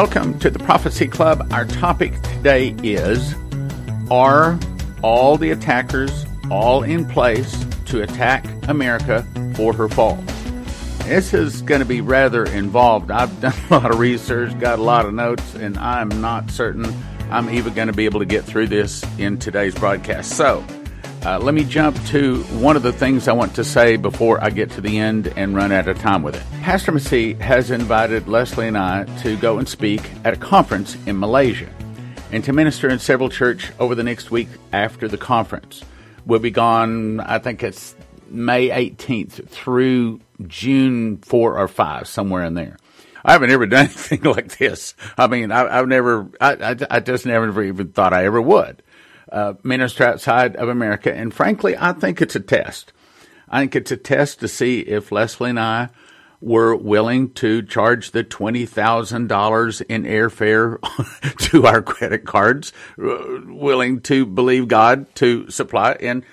Welcome to the Prophecy Club. Our topic today is Are all the attackers all in place to attack America for her fall? This is going to be rather involved. I've done a lot of research, got a lot of notes, and I'm not certain I'm even going to be able to get through this in today's broadcast. So, uh, let me jump to one of the things I want to say before I get to the end and run out of time with it. Pastor Massey has invited Leslie and I to go and speak at a conference in Malaysia and to minister in several church over the next week after the conference. We'll be gone, I think it's May 18th through June 4 or 5, somewhere in there. I haven't ever done anything like this. I mean, I, have never, I, I, I, just never even thought I ever would uh, minister outside of America. And frankly, I think it's a test. I think it's a test to see if Leslie and I were willing to charge the $20,000 in airfare to our credit cards, uh, willing to believe God to supply. And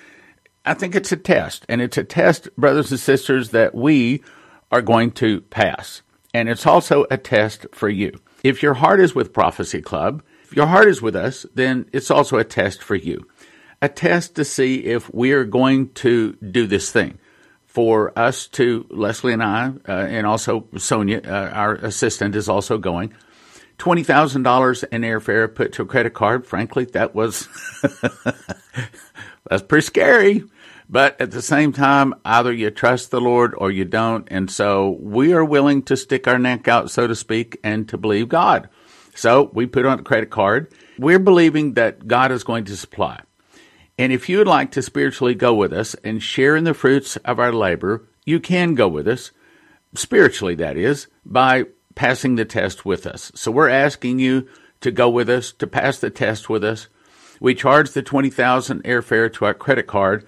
I think it's a test. And it's a test, brothers and sisters, that we are going to pass. And it's also a test for you. If your heart is with Prophecy Club, if your heart is with us, then it's also a test for you. A test to see if we are going to do this thing. For us to, Leslie and I, uh, and also Sonia, uh, our assistant, is also going. $20,000 in airfare put to a credit card. Frankly, that was, that's pretty scary. But at the same time, either you trust the Lord or you don't. And so we are willing to stick our neck out, so to speak, and to believe God. So we put on a credit card. We're believing that God is going to supply. And if you would like to spiritually go with us and share in the fruits of our labor, you can go with us, spiritually, that is, by passing the test with us. So we're asking you to go with us, to pass the test with us. We charge the 20,000 airfare to our credit card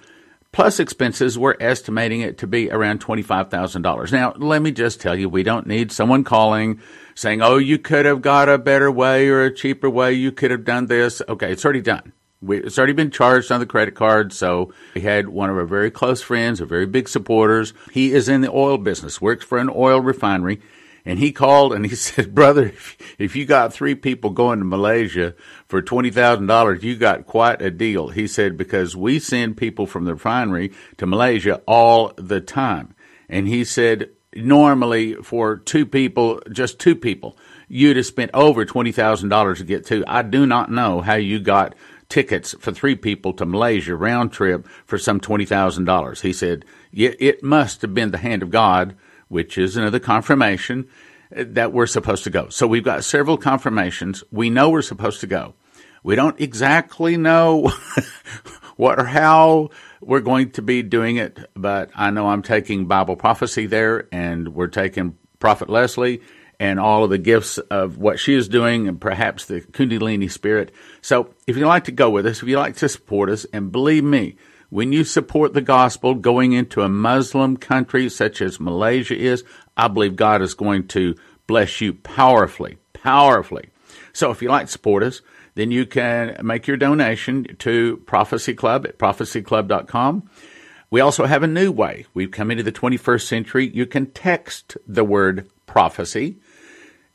plus expenses, we're estimating it to be around $25,000. Now, let me just tell you, we don't need someone calling saying, oh, you could have got a better way or a cheaper way. You could have done this. Okay, it's already done. We, it's already been charged on the credit card. So we had one of our very close friends, a very big supporters. He is in the oil business, works for an oil refinery. And he called and he said, brother, if, if you got three people going to Malaysia for $20,000, you got quite a deal. He said, because we send people from the refinery to Malaysia all the time. And he said, normally for two people, just two people, you'd have spent over $20,000 to get to. I do not know how you got tickets for three people to Malaysia round trip for some $20,000. He said, it must have been the hand of God, which is another confirmation that we're supposed to go. So we've got several confirmations. We know we're supposed to go. We don't exactly know what or how we're going to be doing it, but I know I'm taking Bible prophecy there, and we're taking Prophet Leslie and all of the gifts of what she is doing, and perhaps the Kundalini spirit. So, if you'd like to go with us, if you'd like to support us, and believe me, when you support the gospel going into a Muslim country such as Malaysia is, I believe God is going to bless you powerfully, powerfully. So, if you'd like to support us, then you can make your donation to Prophecy Club at prophecyclub.com. We also have a new way. We've come into the 21st century. You can text the word prophecy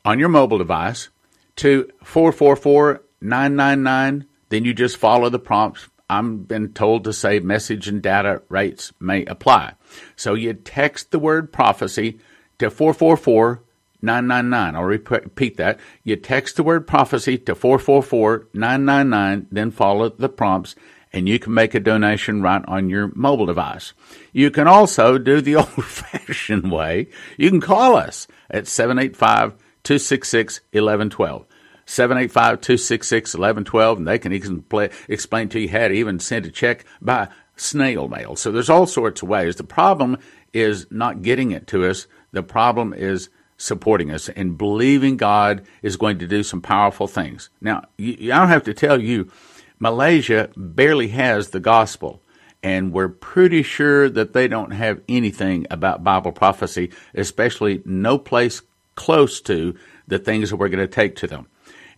on your mobile device to 444 999. Then you just follow the prompts. I'm been told to say message and data rates may apply. So you text the word prophecy to 444 999. I'll repeat that. You text the word prophecy to 444 999, then follow the prompts, and you can make a donation right on your mobile device. You can also do the old fashioned way. You can call us at 785 266 1112. 785 266 1112, and they can even explain to you how to even send a check by snail mail. So there's all sorts of ways. The problem is not getting it to us. The problem is supporting us and believing God is going to do some powerful things. Now, I don't have to tell you, Malaysia barely has the gospel, and we're pretty sure that they don't have anything about Bible prophecy, especially no place close to the things that we're going to take to them.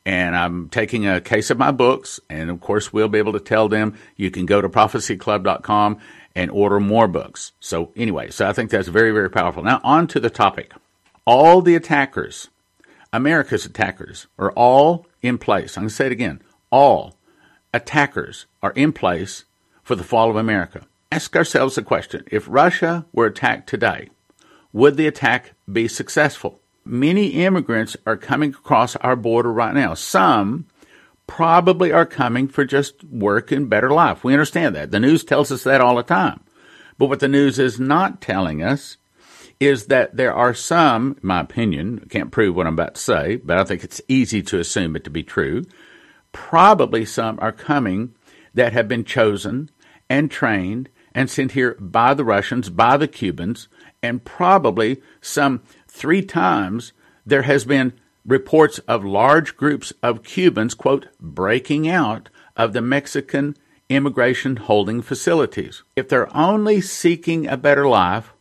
And I'm taking a case of my books, and of course, we'll be able to tell them you can go to prophecyclub.com and order more books. So, anyway, so I think that's very, very powerful. Now, on to the topic all the attackers America's attackers are all in place. I'm going to say it again. All attackers are in place for the fall of America. Ask ourselves the question if Russia were attacked today, would the attack be successful? Many immigrants are coming across our border right now. Some probably are coming for just work and better life. We understand that. The news tells us that all the time. But what the news is not telling us is that there are some, my opinion, can't prove what I'm about to say, but I think it's easy to assume it to be true. Probably some are coming that have been chosen and trained and sent here by the Russians, by the Cubans, and probably some three times there has been reports of large groups of Cubans, quote, breaking out of the Mexican immigration holding facilities. If they're only seeking a better life,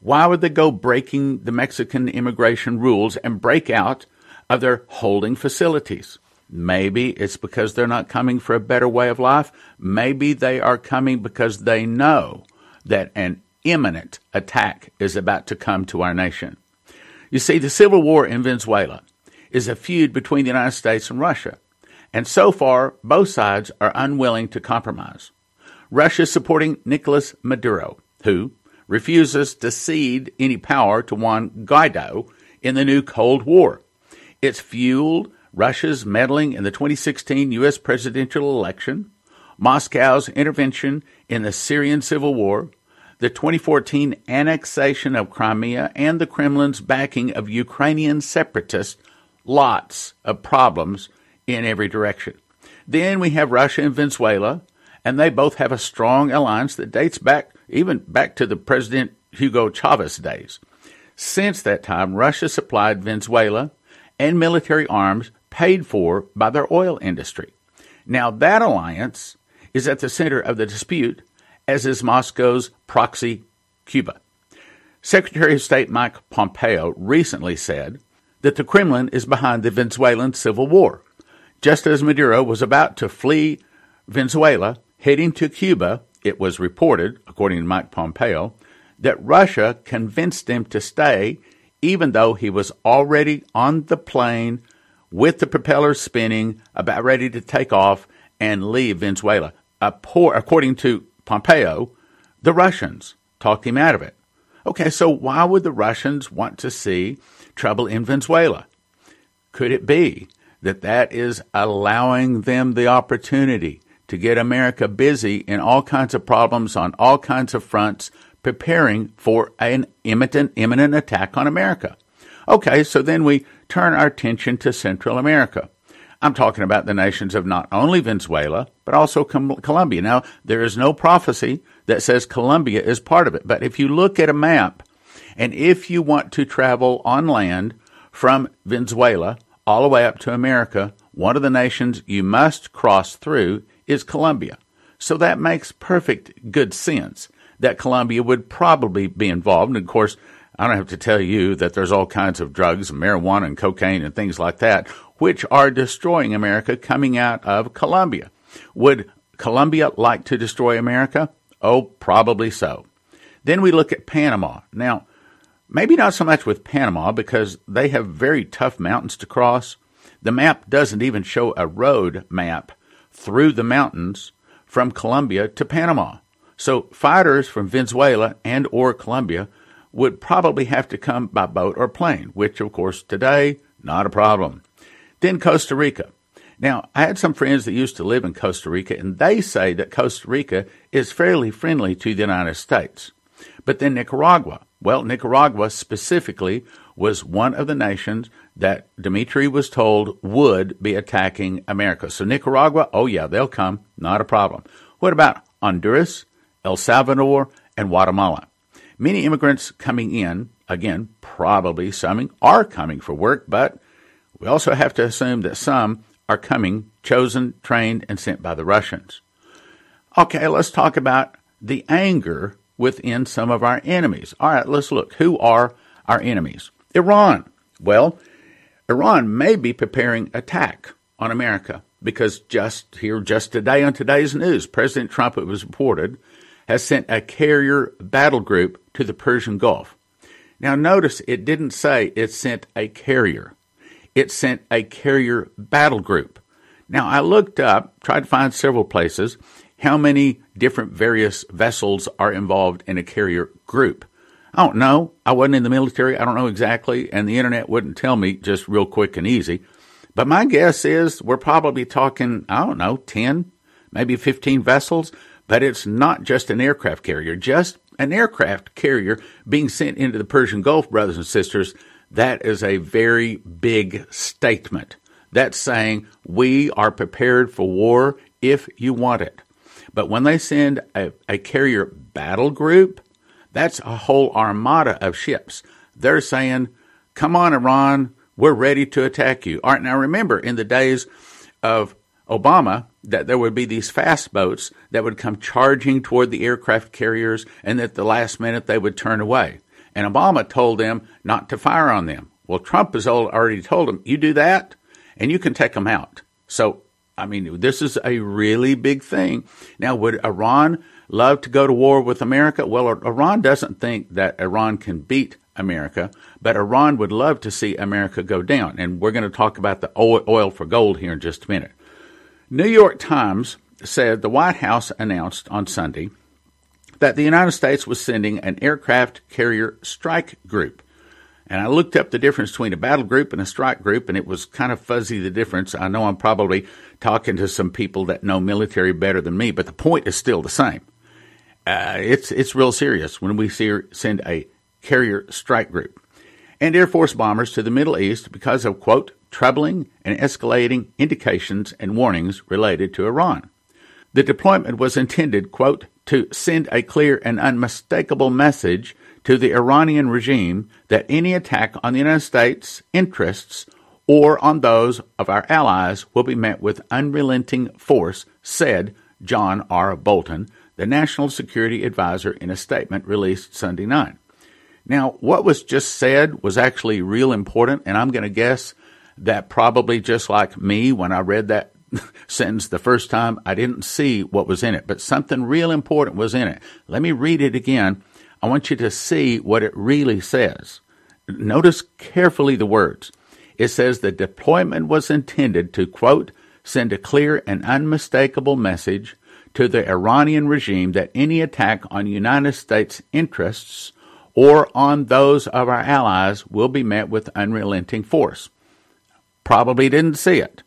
why would they go breaking the Mexican immigration rules and break out of their holding facilities? Maybe it's because they're not coming for a better way of life. Maybe they are coming because they know that an imminent attack is about to come to our nation. You see, the civil war in Venezuela is a feud between the United States and Russia. And so far, both sides are unwilling to compromise. Russia is supporting Nicolas Maduro, who, refuses to cede any power to Juan Guaido in the new Cold War. It's fueled Russia's meddling in the 2016 U.S. presidential election, Moscow's intervention in the Syrian civil war, the 2014 annexation of Crimea, and the Kremlin's backing of Ukrainian separatists. Lots of problems in every direction. Then we have Russia and Venezuela, and they both have a strong alliance that dates back even back to the President Hugo Chavez days. Since that time, Russia supplied Venezuela and military arms paid for by their oil industry. Now, that alliance is at the center of the dispute, as is Moscow's proxy Cuba. Secretary of State Mike Pompeo recently said that the Kremlin is behind the Venezuelan civil war. Just as Maduro was about to flee Venezuela, heading to Cuba it was reported, according to Mike Pompeo, that Russia convinced him to stay even though he was already on the plane with the propellers spinning, about ready to take off and leave Venezuela. Poor, according to Pompeo, the Russians talked him out of it. Okay, so why would the Russians want to see trouble in Venezuela? Could it be that that is allowing them the opportunity to get America busy in all kinds of problems on all kinds of fronts, preparing for an imminent, imminent attack on America. Okay, so then we turn our attention to Central America. I'm talking about the nations of not only Venezuela, but also Colombia. Now, there is no prophecy that says Colombia is part of it, but if you look at a map, and if you want to travel on land from Venezuela all the way up to America, one of the nations you must cross through is Colombia. So that makes perfect good sense that Colombia would probably be involved. And of course, I don't have to tell you that there's all kinds of drugs, marijuana and cocaine and things like that, which are destroying America coming out of Colombia. Would Colombia like to destroy America? Oh, probably so. Then we look at Panama. Now, maybe not so much with Panama because they have very tough mountains to cross. The map doesn't even show a road map through the mountains from Colombia to Panama. So fighters from Venezuela and or Colombia would probably have to come by boat or plane, which of course today not a problem. Then Costa Rica. Now, I had some friends that used to live in Costa Rica and they say that Costa Rica is fairly friendly to the United States. But then Nicaragua. Well, Nicaragua specifically was one of the nations that Dmitry was told would be attacking America. So Nicaragua, oh yeah, they'll come, not a problem. What about Honduras, El Salvador, and Guatemala? Many immigrants coming in, again, probably some are coming for work, but we also have to assume that some are coming chosen, trained, and sent by the Russians. Okay, let's talk about the anger within some of our enemies. All right, let's look. Who are our enemies? Iran. Well, Iran may be preparing attack on America because just here, just today on today's news, President Trump, it was reported, has sent a carrier battle group to the Persian Gulf. Now, notice it didn't say it sent a carrier. it sent a carrier battle group. Now, I looked up, tried to find several places, how many different various vessels are involved in a carrier group. I don't know. I wasn't in the military. I don't know exactly, and the internet wouldn't tell me just real quick and easy. But my guess is we're probably talking, I don't know, 10, maybe 15 vessels, but it's not just an aircraft carrier. Just an aircraft carrier being sent into the Persian Gulf, brothers and sisters, that is a very big statement. That's saying we are prepared for war if you want it. But when they send a, a carrier battle group, that's a whole armada of ships. They're saying, come on, Iran, we're ready to attack you. All right, now remember, in the days of Obama, that there would be these fast boats that would come charging toward the aircraft carriers and at the last minute they would turn away. And Obama told them not to fire on them. Well, Trump has already told them, you do that and you can take them out. So, I mean, this is a really big thing. Now, would Iran love to go to war with America? Well, Iran doesn't think that Iran can beat America, but Iran would love to see America go down. And we're going to talk about the oil for gold here in just a minute. New York Times said the White House announced on Sunday that the United States was sending an aircraft carrier strike group. And I looked up the difference between a battle group and a strike group, and it was kind of fuzzy the difference. I know I'm probably talking to some people that know military better than me, but the point is still the same. Uh, it's it's real serious when we see, send a carrier strike group and Air Force bombers to the Middle East because of quote troubling and escalating indications and warnings related to Iran. The deployment was intended, quote, to send a clear and unmistakable message to the Iranian regime that any attack on the United States' interests or on those of our allies will be met with unrelenting force, said John R. Bolton, the National Security Advisor, in a statement released Sunday night. Now, what was just said was actually real important, and I'm going to guess that probably just like me, when I read that sentence the first time, I didn't see what was in it, but something real important was in it. Let me read it again. I want you to see what it really says. Notice carefully the words. It says the deployment was intended to, quote, send a clear and unmistakable message to the Iranian regime that any attack on United States interests or on those of our allies will be met with unrelenting force. Probably didn't see it.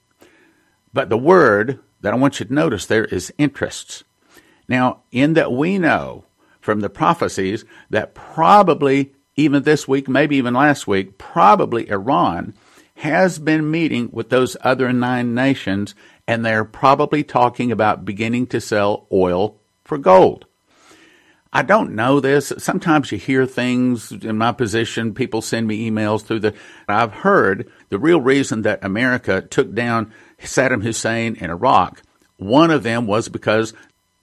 But the word that I want you to notice there is interests. Now, in that we know from the prophecies that probably even this week, maybe even last week, probably Iran has been meeting with those other nine nations, and they're probably talking about beginning to sell oil for gold. I don't know this. Sometimes you hear things in my position. People send me emails through the. I've heard the real reason that America took down Saddam Hussein in Iraq. One of them was because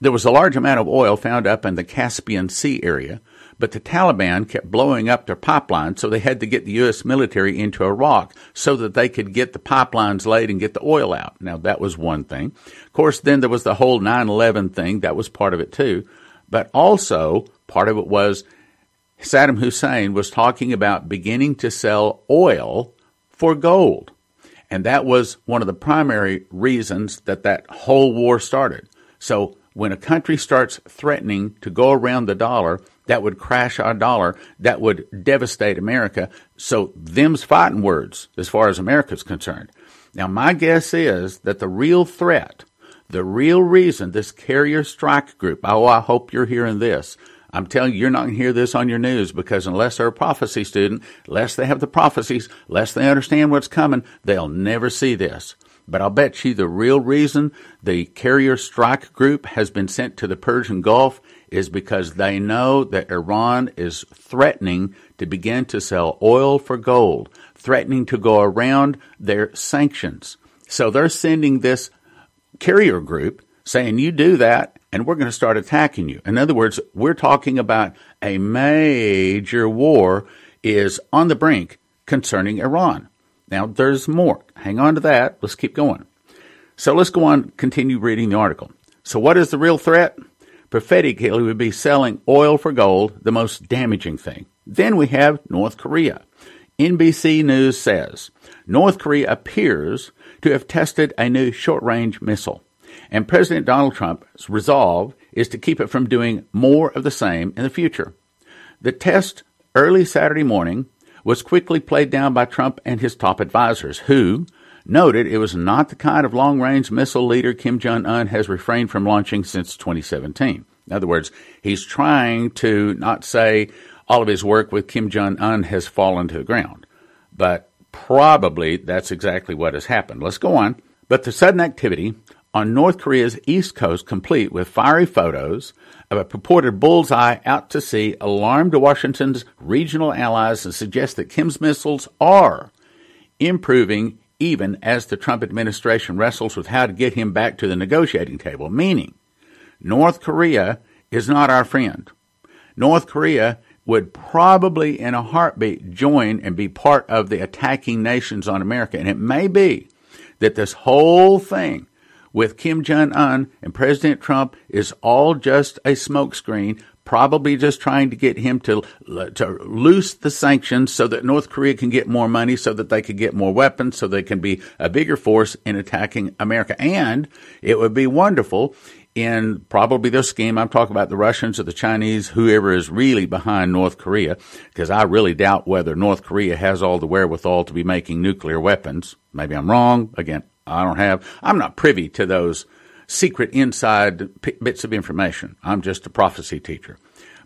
there was a large amount of oil found up in the Caspian Sea area, but the Taliban kept blowing up their pipelines, so they had to get the U.S. military into Iraq so that they could get the pipelines laid and get the oil out. Now, that was one thing. Of course, then there was the whole 9 11 thing. That was part of it, too. But also, part of it was Saddam Hussein was talking about beginning to sell oil for gold. And that was one of the primary reasons that that whole war started. So when a country starts threatening to go around the dollar, that would crash our dollar, that would devastate America. So them's fighting words as far as America's concerned. Now my guess is that the real threat the real reason this carrier strike group, oh, I hope you're hearing this. I'm telling you, you're not going to hear this on your news because unless they're a prophecy student, unless they have the prophecies, unless they understand what's coming, they'll never see this. But I'll bet you the real reason the carrier strike group has been sent to the Persian Gulf is because they know that Iran is threatening to begin to sell oil for gold, threatening to go around their sanctions. So they're sending this carrier group saying, you do that and we're going to start attacking you. In other words, we're talking about a major war is on the brink concerning Iran. Now, there's more. Hang on to that. Let's keep going. So let's go on, continue reading the article. So, what is the real threat? Prophetically, we would be selling oil for gold, the most damaging thing. Then we have North Korea. NBC News says North Korea appears to have tested a new short range missile, and President Donald Trump's resolve is to keep it from doing more of the same in the future. The test early Saturday morning was quickly played down by Trump and his top advisors, who noted it was not the kind of long range missile leader Kim Jong un has refrained from launching since 2017. In other words, he's trying to not say all of his work with Kim Jong un has fallen to the ground, but probably that's exactly what has happened. Let's go on. But the sudden activity on North Korea's east coast, complete with fiery photos of a purported bullseye out to sea, alarmed Washington's regional allies and suggests that Kim's missiles are improving even as the Trump administration wrestles with how to get him back to the negotiating table, meaning North Korea is not our friend. North Korea would probably in a heartbeat join and be part of the attacking nations on America. And it may be that this whole thing with Kim Jong un and President Trump is all just a smokescreen, probably just trying to get him to, to loose the sanctions so that North Korea can get more money, so that they can get more weapons, so they can be a bigger force in attacking America. And it would be wonderful in probably their scheme. I'm talking about the Russians or the Chinese, whoever is really behind North Korea, because I really doubt whether North Korea has all the wherewithal to be making nuclear weapons. Maybe I'm wrong. Again, I don't have, I'm not privy to those secret inside p- bits of information. I'm just a prophecy teacher.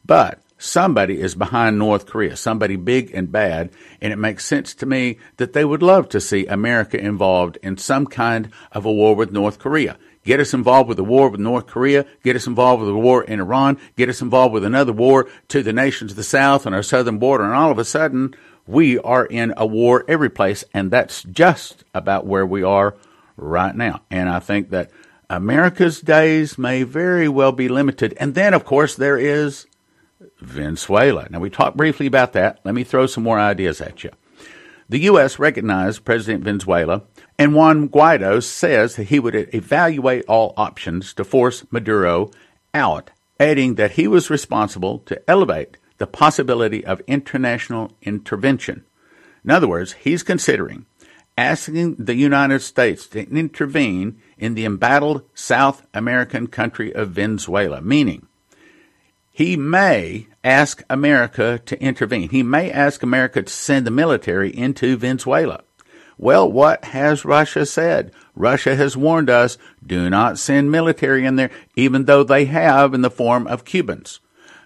But somebody is behind North Korea, somebody big and bad, and it makes sense to me that they would love to see America involved in some kind of a war with North Korea. Get us involved with the war with North Korea. Get us involved with the war in Iran. Get us involved with another war to the nations of the South and our southern border. And all of a sudden, we are in a war every place. And that's just about where we are right now. And I think that America's days may very well be limited. And then, of course, there is Venezuela. Now, we talked briefly about that. Let me throw some more ideas at you. The U.S. recognized President Venezuela and Juan Guaido says that he would evaluate all options to force Maduro out, adding that he was responsible to elevate the possibility of international intervention. In other words, he's considering asking the United States to intervene in the embattled South American country of Venezuela, meaning he may ask America to intervene. He may ask America to send the military into Venezuela. Well, what has Russia said? Russia has warned us do not send military in there, even though they have in the form of Cubans.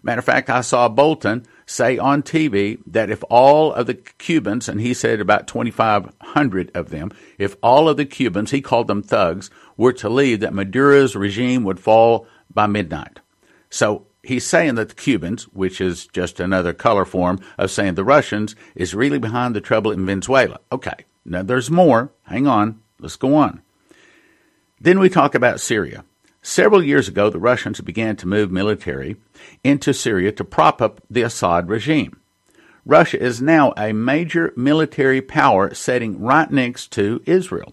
Matter of fact, I saw Bolton say on TV that if all of the Cubans, and he said about 2,500 of them, if all of the Cubans, he called them thugs, were to leave, that Maduro's regime would fall by midnight. So he's saying that the Cubans, which is just another color form of saying the Russians, is really behind the trouble in Venezuela. Okay. Now, there's more. Hang on. Let's go on. Then we talk about Syria. Several years ago, the Russians began to move military into Syria to prop up the Assad regime. Russia is now a major military power sitting right next to Israel.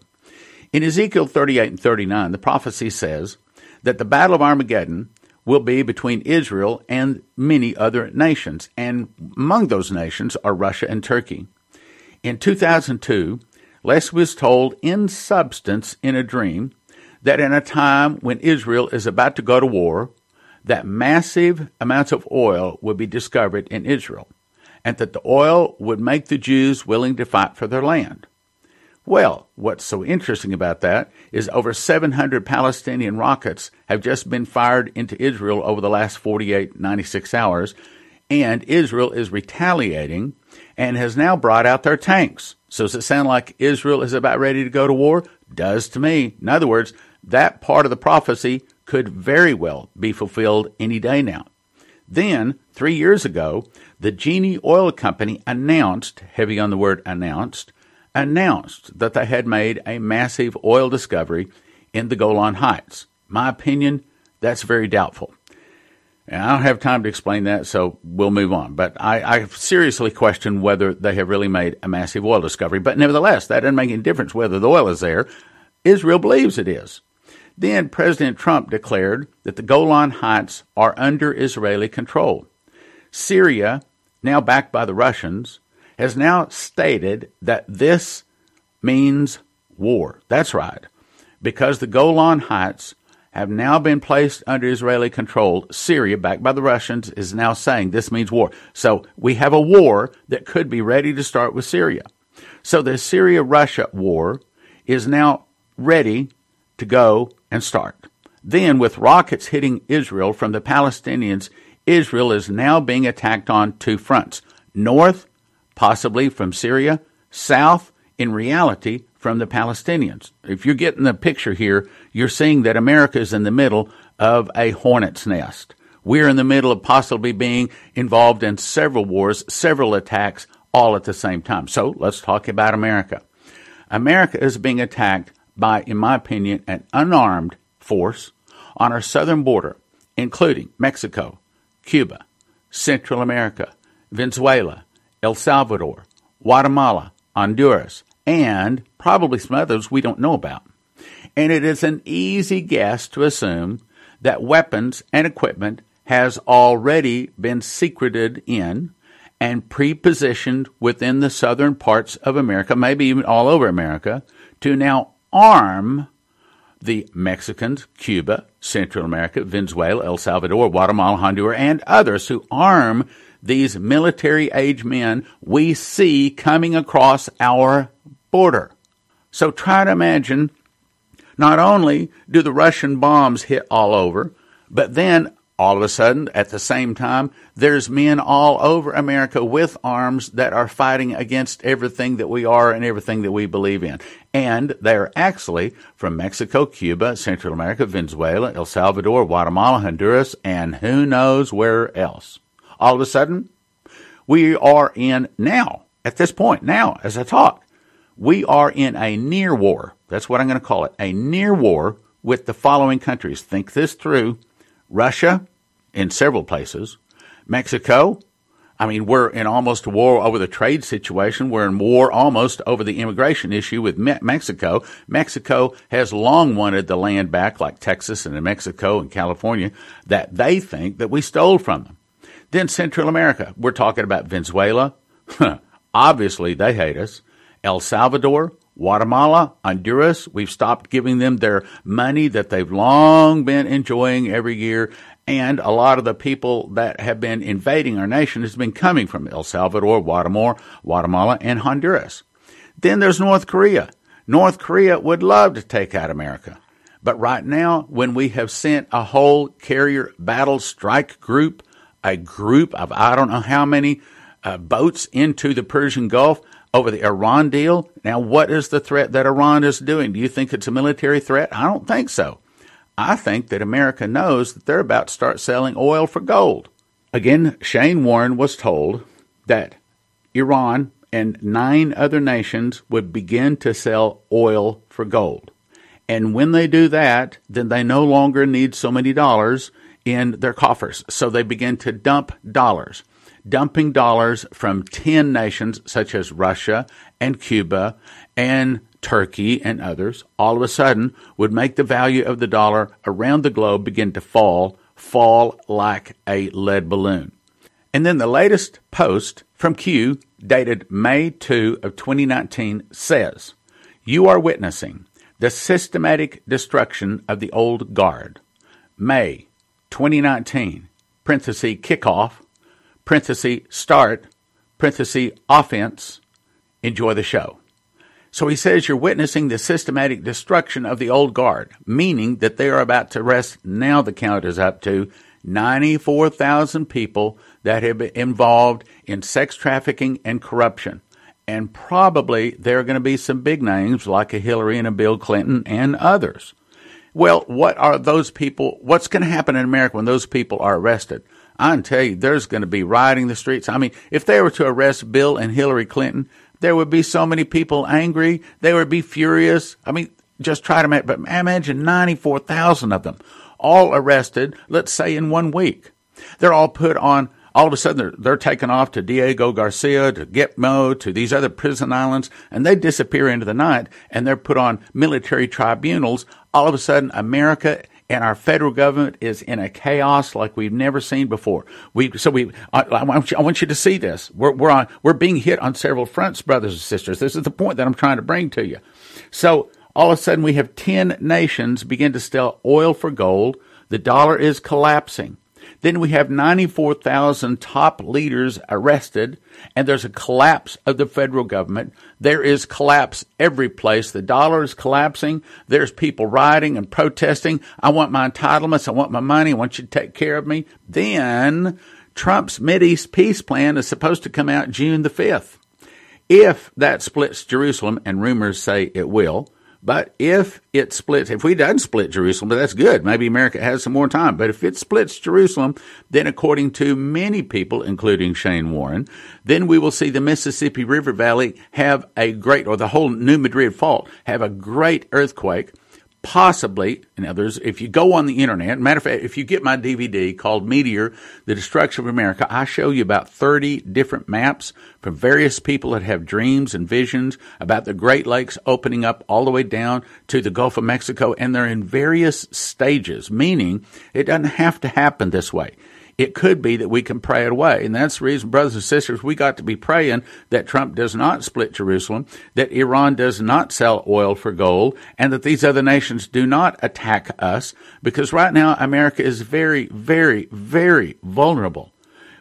In Ezekiel 38 and 39, the prophecy says that the Battle of Armageddon will be between Israel and many other nations, and among those nations are Russia and Turkey. In 2002, Les was told in substance in a dream that in a time when Israel is about to go to war, that massive amounts of oil would be discovered in Israel, and that the oil would make the Jews willing to fight for their land. Well, what's so interesting about that is over 700 Palestinian rockets have just been fired into Israel over the last 48, 96 hours, and Israel is retaliating and has now brought out their tanks. So does it sound like Israel is about ready to go to war? Does to me. In other words, that part of the prophecy could very well be fulfilled any day now. Then, three years ago, the Genie Oil Company announced, heavy on the word announced, announced that they had made a massive oil discovery in the Golan Heights. My opinion, that's very doubtful. And I don't have time to explain that, so we'll move on. But I, I, seriously question whether they have really made a massive oil discovery. But nevertheless, that doesn't make any difference whether the oil is there. Israel believes it is. Then President Trump declared that the Golan Heights are under Israeli control. Syria, now backed by the Russians, has now stated that this means war. That's right. Because the Golan Heights have now been placed under Israeli control, Syria, backed by the Russians, is now saying this means war. So we have a war that could be ready to start with Syria. So the Syria Russia war is now ready to go and start. Then, with rockets hitting Israel from the Palestinians, Israel is now being attacked on two fronts north, possibly from Syria, south, in reality, from the Palestinians. If you're getting the picture here, you're seeing that America is in the middle of a hornet's nest. We're in the middle of possibly being involved in several wars, several attacks, all at the same time. So let's talk about America. America is being attacked by, in my opinion, an unarmed force on our southern border, including Mexico, Cuba, Central America, Venezuela, El Salvador, Guatemala, Honduras, and probably some others we don't know about. And it is an easy guess to assume that weapons and equipment has already been secreted in and pre-positioned within the southern parts of America, maybe even all over America, to now arm the Mexicans, Cuba, Central America, Venezuela, El Salvador, Guatemala, Honduras, and others who arm these military age men we see coming across our border. So try to imagine not only do the Russian bombs hit all over, but then all of a sudden, at the same time, there's men all over America with arms that are fighting against everything that we are and everything that we believe in. And they're actually from Mexico, Cuba, Central America, Venezuela, El Salvador, Guatemala, Honduras, and who knows where else. All of a sudden, we are in now, at this point, now, as I talk, we are in a near war. That's what I'm going to call it. A near war with the following countries. Think this through. Russia, in several places. Mexico, I mean, we're in almost war over the trade situation. We're in war almost over the immigration issue with Me- Mexico. Mexico has long wanted the land back, like Texas and New Mexico and California, that they think that we stole from them. Then Central America, we're talking about Venezuela. Obviously, they hate us. El Salvador, Guatemala, Honduras, we've stopped giving them their money that they've long been enjoying every year. And a lot of the people that have been invading our nation has been coming from El Salvador, Guatemala, Guatemala, and Honduras. Then there's North Korea. North Korea would love to take out America. But right now, when we have sent a whole carrier battle strike group, a group of I don't know how many uh, boats into the Persian Gulf, over the Iran deal. Now, what is the threat that Iran is doing? Do you think it's a military threat? I don't think so. I think that America knows that they're about to start selling oil for gold. Again, Shane Warren was told that Iran and nine other nations would begin to sell oil for gold. And when they do that, then they no longer need so many dollars in their coffers. So they begin to dump dollars dumping dollars from 10 nations such as Russia and Cuba and Turkey and others, all of a sudden would make the value of the dollar around the globe begin to fall, fall like a lead balloon. And then the latest post from Q, dated May 2 of 2019, says, You are witnessing the systematic destruction of the old guard. May 2019, parenthesis, kickoff, parenthesis, start, parenthesis, offense, enjoy the show. So he says you're witnessing the systematic destruction of the old guard, meaning that they are about to arrest, now the count is up to 94,000 people that have been involved in sex trafficking and corruption. And probably there are going to be some big names like a Hillary and a Bill Clinton and others. Well, what are those people? What's going to happen in America when those people are arrested? I can tell you, there's going to be rioting the streets. I mean, if they were to arrest Bill and Hillary Clinton, there would be so many people angry. They would be furious. I mean, just try to but imagine 94,000 of them all arrested, let's say in one week. They're all put on, all of a sudden they're, they're taken off to Diego Garcia, to Gitmo, to these other prison islands, and they disappear into the night and they're put on military tribunals. All of a sudden, America and our federal government is in a chaos like we've never seen before. We so we I, I, want, you, I want you to see this. We're we're on we're being hit on several fronts, brothers and sisters. This is the point that I'm trying to bring to you. So all of a sudden, we have ten nations begin to sell oil for gold. The dollar is collapsing. Then we have 94,000 top leaders arrested, and there's a collapse of the federal government. There is collapse every place. The dollar is collapsing. There's people rioting and protesting. I want my entitlements. I want my money. I want you to take care of me. Then Trump's East peace plan is supposed to come out June the 5th. If that splits Jerusalem, and rumors say it will, but if it splits, if we doesn't split Jerusalem, that's good. Maybe America has some more time. But if it splits Jerusalem, then according to many people, including Shane Warren, then we will see the Mississippi River Valley have a great, or the whole New Madrid Fault have a great earthquake possibly, in others, if you go on the internet, matter of fact, if you get my DVD called Meteor, The Destruction of America, I show you about 30 different maps from various people that have dreams and visions about the Great Lakes opening up all the way down to the Gulf of Mexico, and they're in various stages, meaning it doesn't have to happen this way it could be that we can pray it away. And that's the reason, brothers and sisters, we got to be praying that Trump does not split Jerusalem, that Iran does not sell oil for gold, and that these other nations do not attack us, because right now America is very, very, very vulnerable.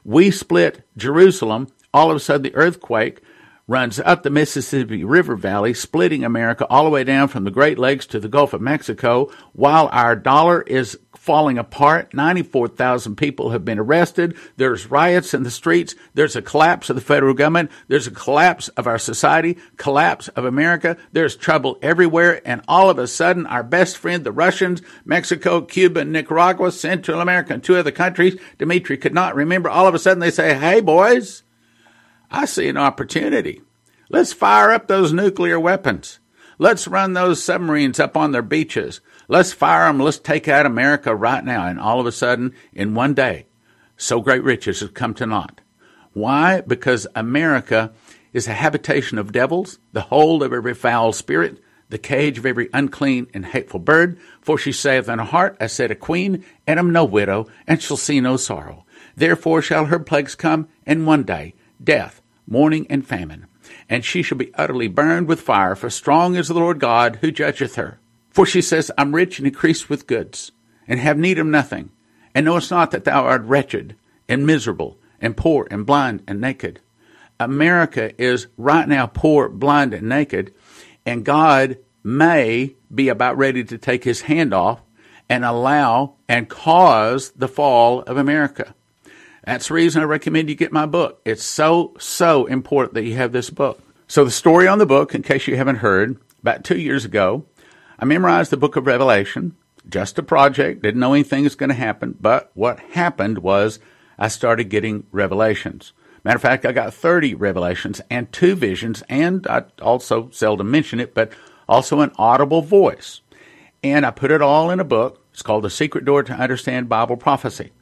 We split Jerusalem, all of a sudden the earthquake runs up the Mississippi River Valley, splitting America all the way down from the Great Lakes to the Gulf of Mexico, while our dollar is falling apart. 94,000 people have been arrested. There's riots in the streets. There's a collapse of the federal government. There's a collapse of our society, collapse of America. There's trouble everywhere. And all of a sudden, our best friend, the Russians, Mexico, Cuba, Nicaragua, Central America, and two other countries, Dimitri could not remember. All of a sudden, they say, Hey, boys, I see an opportunity. Let's fire up those nuclear weapons. Let's run those submarines up on their beaches. Let's fire them. Let's take out America right now. And all of a sudden, in one day, so great riches have come to naught. Why? Because America is a habitation of devils, the hold of every foul spirit, the cage of every unclean and hateful bird. For she saith in her heart, I said a queen, and am no widow, and shall see no sorrow. Therefore shall her plagues come, and one day death, mourning, and famine. And she shall be utterly burned with fire, for strong is the Lord God who judgeth her. For she says, I'm rich and increased with goods, and have need of nothing, and knowest not that thou art wretched, and miserable, and poor, and blind, and naked. America is right now poor, blind, and naked, and God may be about ready to take his hand off and allow and cause the fall of America. That's the reason I recommend you get my book. It's so, so important that you have this book. So, the story on the book, in case you haven't heard, about two years ago, I memorized the book of Revelation, just a project, didn't know anything was going to happen, but what happened was I started getting revelations. Matter of fact, I got 30 revelations and two visions, and I also seldom mention it, but also an audible voice. And I put it all in a book. It's called The Secret Door to Understand Bible Prophecy.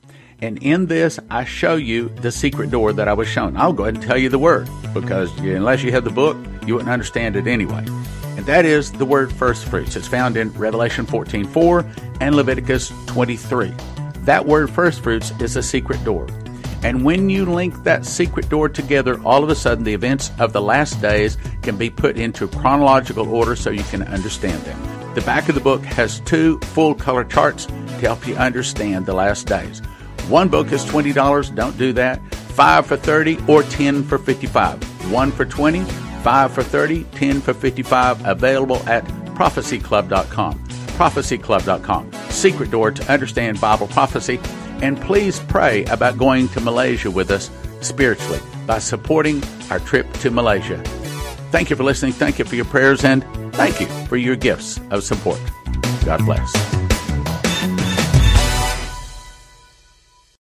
And in this, I show you the secret door that I was shown. I'll go ahead and tell you the word because unless you have the book, you wouldn't understand it anyway that is the word first fruits. It's found in Revelation 14:4 and Leviticus 23. That word first fruits is a secret door. And when you link that secret door together, all of a sudden the events of the last days can be put into chronological order so you can understand them. The back of the book has two full color charts to help you understand the last days. One book is $20, don't do that. 5 for 30 or 10 for 55. 1 for 20 5 for 30, 10 for 55, available at prophecyclub.com. Prophecyclub.com. Secret door to understand Bible prophecy. And please pray about going to Malaysia with us spiritually by supporting our trip to Malaysia. Thank you for listening. Thank you for your prayers and thank you for your gifts of support. God bless.